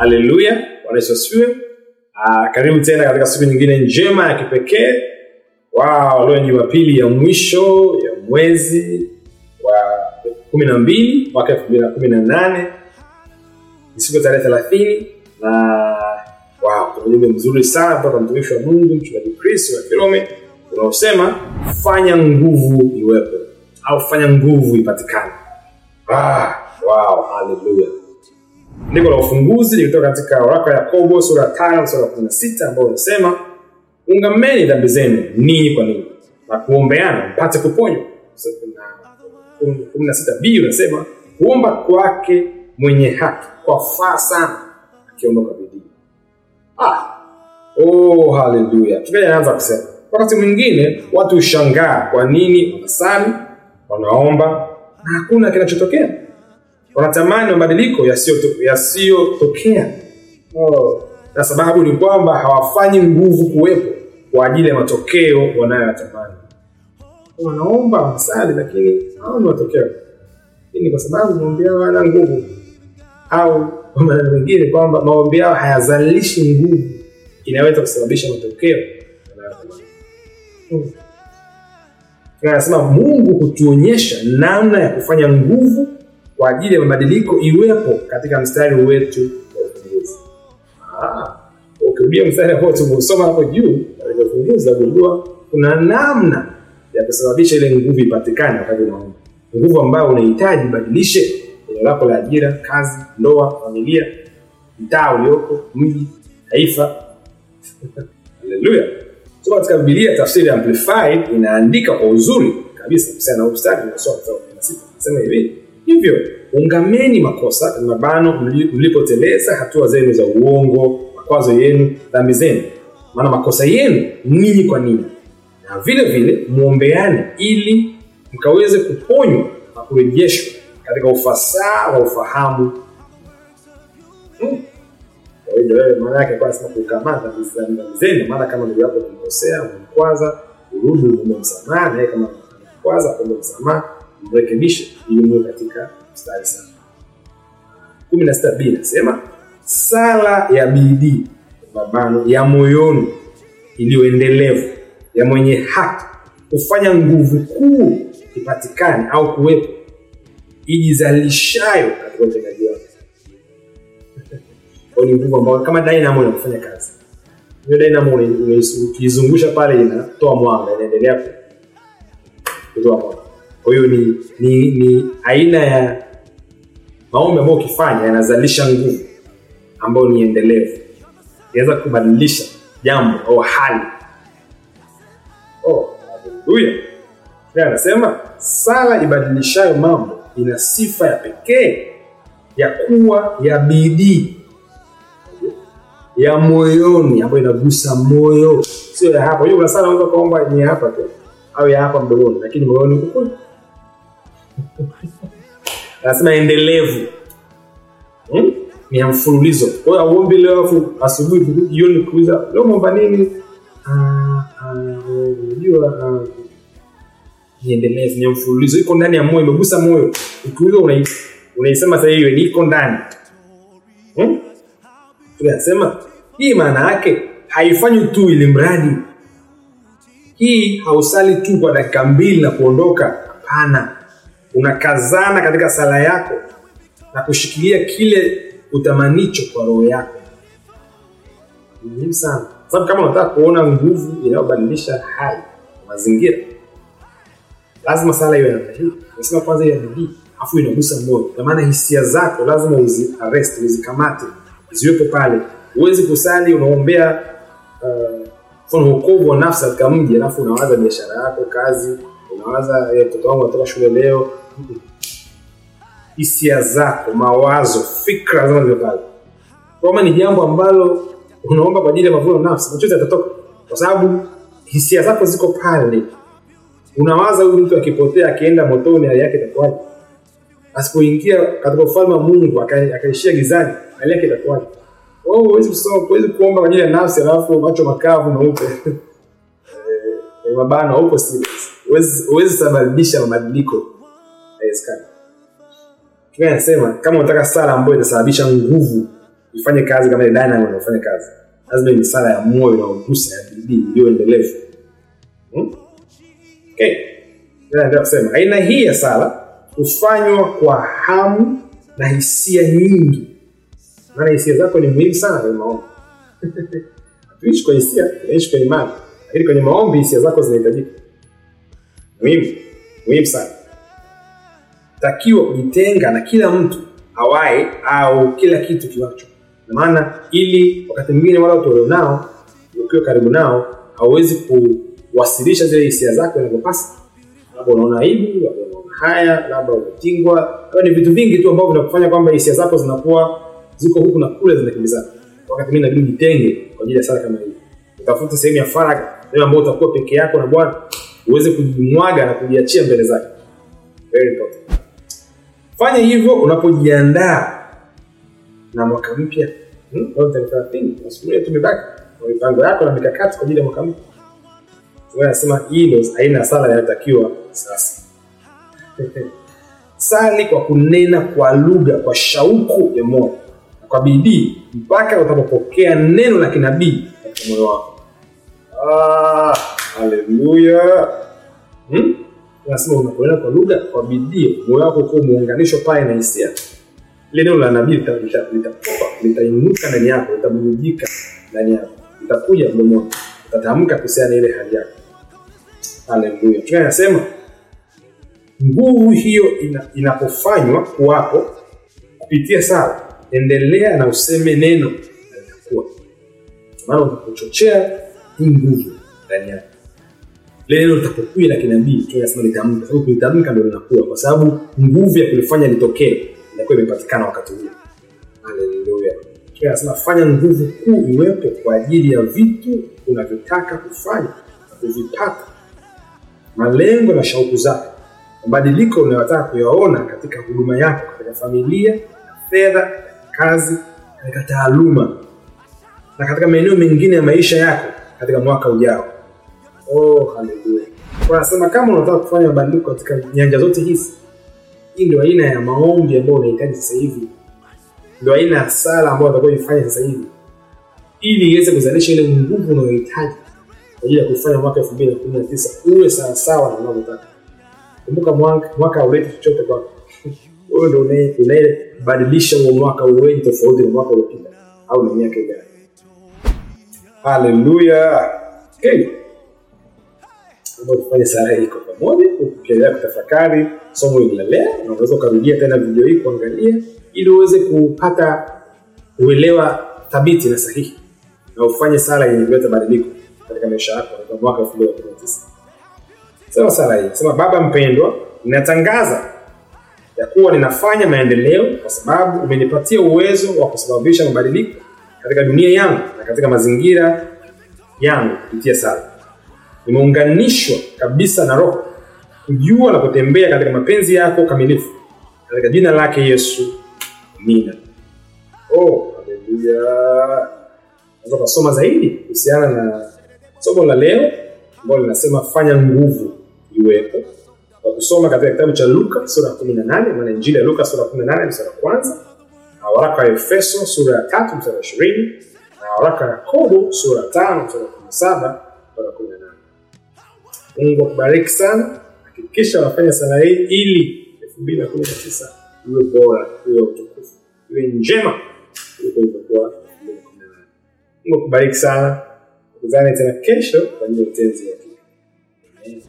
haleluya. Bwana yesu asifiwe. Ah, karibu tena katika siku nyingine njema ya kipekee. Wow, leo ni jumapili ya mwisho ya mwezi wa kumi na mbili mwaka elfu mbili na kumi na nane. Ni siku tarehe thelathini na wow, kuna ujumbe mzuri sana kutoka mtumishi wa mungu mchungaji kristo wa kilome unaosema fanya nguvu iwepo au fanya nguvu ipatikane. Ah, wow, haleluya andiko la ufunguzi likitoka katika waraka wa yakobo sura ya tano sura ya kumi sita ambao unasema ungameni dhambi zenu ninyi kwa ninyi na kuombeana mpate kuponywa Na kumi na sita b unasema kuomba kwake mwenye haki kwafaa sana akiomba kwa bidii. Ah. oh, haleluya. Anaanza kusema wakati mwingine watu hushangaa kwa nini wanasali wanaomba na hakuna kinachotokea wanatamani mabadiliko yasiyotokea. Oh. na sababu ni kwamba hawafanyi nguvu kuwepo kwa ajili ya matokeo wanayoyatamani. Wanaomba wanasali lakini haoni matokeo. Ni kwa sababu maombi yao hayana nguvu. Au kwa maneno mengine kwamba maombi yao hayazalishi nguvu. Inaweza kusababisha matokeo wanayotamani Hmm. Anasema mungu hutuonyesha namna ya kufanya nguvu kwa ajili ya mabadiliko iwepo katika mstari wetu wa ufunguzi. Ah, ukirudia mstari ambao tumeusoma hapo juu katika ufunguzi utagundua kuna namna ya kusababisha ile nguvu ipatikane wakati unaomba nguvu ambayo unahitaji ibadilishe eneo lako la ajira kazi ndoa familia mtaa ulioko mji taifa. Haleluya so katika Biblia tafsiri amplified inaandika kwa uzuri kabisa. Kuhusiana na mstari unasoma mstari wa 16 nasema hivi hivyo ungameni makosa mabano mlipoteleza hatua zenu za uongo makwazo yenu dhambi zenu. Maana makosa yenu ninyi kwa ninyi. Na vile vile mwombeane ili mkaweze kuponywa na kurejeshwa katika ufasaha wa ufahamu. Hmm. Kwa hiyo wewe maana kama ndugu yako umemkosea umemkwaza urudi umemsamaha, naye kama amekwaza ombe msamaha mrekebishe ili muwe katika mstari sana. Kumi na sita b inasema sala ya bidii mabano ya moyoni iliyoendelevu ya mwenye haki kufanya nguvu kuu ipatikane au kuwepo ijizalishayo katika utendaji wake. Kwa ni nguvu ambayo kama dynamo inafanya kazi. Hiyo dynamo ukiizungusha pale inatoa mwanga inaendelea kutoa mwanga kwa hiyo ni, ni, ni aina ya maombi ambayo ukifanya yanazalisha nguvu ambayo ni endelevu. Inaweza kubadilisha jambo au hali. Oh, haleluya anasema sala ibadilishayo mambo ina sifa ya pekee ya kuwa ya bidii ya moyoni ambayo inagusa moyo. Sio ya hapa. Hiyo sala unaweza kuomba ni hapa tu au ya hapa mdomoni lakini moyoni anasema endelevu. Hmm? ni ya mfululizo. Kwa auombi leo afu asubuhi jioni kuuliza leo mwomba nini? Ah, ah, unajua ah, ni ni ya mfululizo. Iko ndani ya moyo imegusa moyo. Ukiuliza unai- unaisema sasa hiyo iko ndani. Hmm? hii maana yake haifanyi tu ili mradi. Hii hausali tu kwa dakika mbili na kuondoka. Hapana unakazana katika sala yako na kushikilia kile utamanicho kwa roho yako. Muhimu sana. Sababu kama unataka kuona nguvu inayobadilisha hali mazingira lazima sala iwe nasema kwanza iwe afu inagusa moyo. Maana hisia zako lazima uzi arrest uzikamate ziwepo pale. Huwezi kusali unaombea uh, wokovu wa nafsi katika mji alafu unawaza biashara yako kazi unawaza "Eh, mtoto wangu anatoka shule leo. Hisia zako mawazo fikra lazima ziwe kama ni jambo ambalo unaomba kwa ajili ya mavuno nafsi machozi yatatoka. Kwa sababu hisia zako ziko pale. Unawaza huyu mtu akipotea akienda motoni hali yake itakuwaje? Asipoingia katika ufalme wa mungu akaishia gizani hali yake itakuwaje? Wewe huwezi kusoma huwezi kuomba kwa ajili ya nafsi alafu macho makavu meupe. Eh, mabana huko serious huwezi sababisha mabadiliko anasema kama unataka sala ambayo itasababisha nguvu ifanye kazi kama ile dynamo inafanya kazi. Lazima ni sala ya moyo unaogusa ya bidii iliyo endelevu. Hmm? okay. kusema aina hii ya sala hufanywa kwa hamu na hisia nyingi. Maana hisia zako ni muhimu sana kwenye maombi. Hatuishi kwa hisia tunaishi kwa imani. Lakini kwenye maombi hisia zako zinahitajika muhimu. Muhimu sana. Takiwa kujitenga na kila mtu awaye au kila kitu kiwacho. Maana ili wakati mwingine wale watu walionao ukiwa karibu nao hauwezi kuwasilisha zile hisia zako inavyopasa. Labda unaona aibu labda unaona haya labda umetingwa. Labda ni vitu vingi tu ambavyo vinakufanya kwamba hisia zako zinakuwa ziko huku na kule zinakimbizana. Wakati mii nabidi jitenge kwa ajili ya sala kama hii. Utafuta sehemu ya faragha sehemu ambayo utakuwa peke yako na bwana uweze kujimwaga na kujiachia mbele zake. Very important. Fanya hivyo unapojiandaa na mwaka mpya. Hmm? tumebaki mipango yako na mikakati kwa ajili ya mwaka mpya. Anasema hii ndio aina ya sala inayotakiwa sasa. Sali kwa kunena kwa lugha kwa shauku ya moyo na kwa bidii mpaka utakapopokea neno la kinabii katika moyo wako. Ah, haleluya. Hmm? nasema unaponena kwa lugha kwa bidii moyo wako ukiwa umeunganishwa pale na hisia. Ile neno la nabii litainuka lita, lita, ndani yako litabubujika ndani yako. Litakuja mdomoni utatamka kuhusiana ile hali yako. Haleluya. Tuka nasema nguvu hiyo ina, inapofanywa kuwapo kupitia sala endelea na useme neno na litakuwa maana unapochochea hii nguvu ndani yako neno litapokuja la kinabii tunasema litamka sababu kulitamka ndio linakuwa kwa sababu nguvu ya kulifanya litokee inakuwa imepatikana wakati huo haleluya. Anasema fanya nguvu kuu iwepo kwa ajili ya vitu unavyotaka kufanya na kuvipata. Malengo na shauku zako. Mabadiliko unayotaka kuyaona katika huduma yako katika familia fedha kazi katika taaluma na katika maeneo mengine ya maisha yako katika mwaka ujao oh, haleluya Wanasema kama unataka kufanya mabadiliko katika nyanja zote hizi hii ndio aina ya maombi ambayo unahitaji sasa hivi. Ndio aina ya sala ambayo utakuwa ifanye sasa hivi ili iweze kuzalisha ile nguvu unayohitaji kwa ajili ya kufanya mwaka elfu mbili na kumi na uwe sawasawa na unavyotaka. Kumbuka mwaka, hauleti chochote kwako. Wewe ndo unayebadilisha huo mwaka uweji tofauti na mwaka uliopita au na miaka ijayo. Haleluya okay. Tufanye sala hii kwa pamoja ukiendelea kutafakari somo hili na unaweza ukarudia tena video hii kuangalia ili uweze kupata uelewa thabiti na sahihi na ufanye sala yenye kuleta mabadiliko katika maisha yako katika mwaka elfu mbili na kumi na tisa. Sema sala hii sema baba mpendwa ninatangaza ya kuwa ninafanya maendeleo kwa sababu umenipatia uwezo wa kusababisha mabadiliko katika dunia yangu na katika mazingira yangu kupitia sala nimeunganishwa kabisa na roho. Kujua na kutembea katika mapenzi yako kamilifu. Katika jina lake yesu amina. Oh, haleluya. Zaidi kuhusiana na somo la leo ambalo linasema fanya nguvu iwepo. Kwa kusoma katika kitabu cha luka sura ya kumi na nane maana injili ya luka sura ya kumi na nane mstari wa kwanza na waraka wa efeso sura ya tatu mstari wa na waraka wa yakobo sura ya tano mstari wa kumi na saba mpaka kumi na nane mungu akubariki sana. Hakikisha unafanya sala hii ili elfu mbili na kumi na tisa iwe bora iwe utukufu iwe njema kuliko ilivyokuwa elfu mungu akubariki sana. Tukutane tena kesho kwa ajili ya utenzi wa Amen.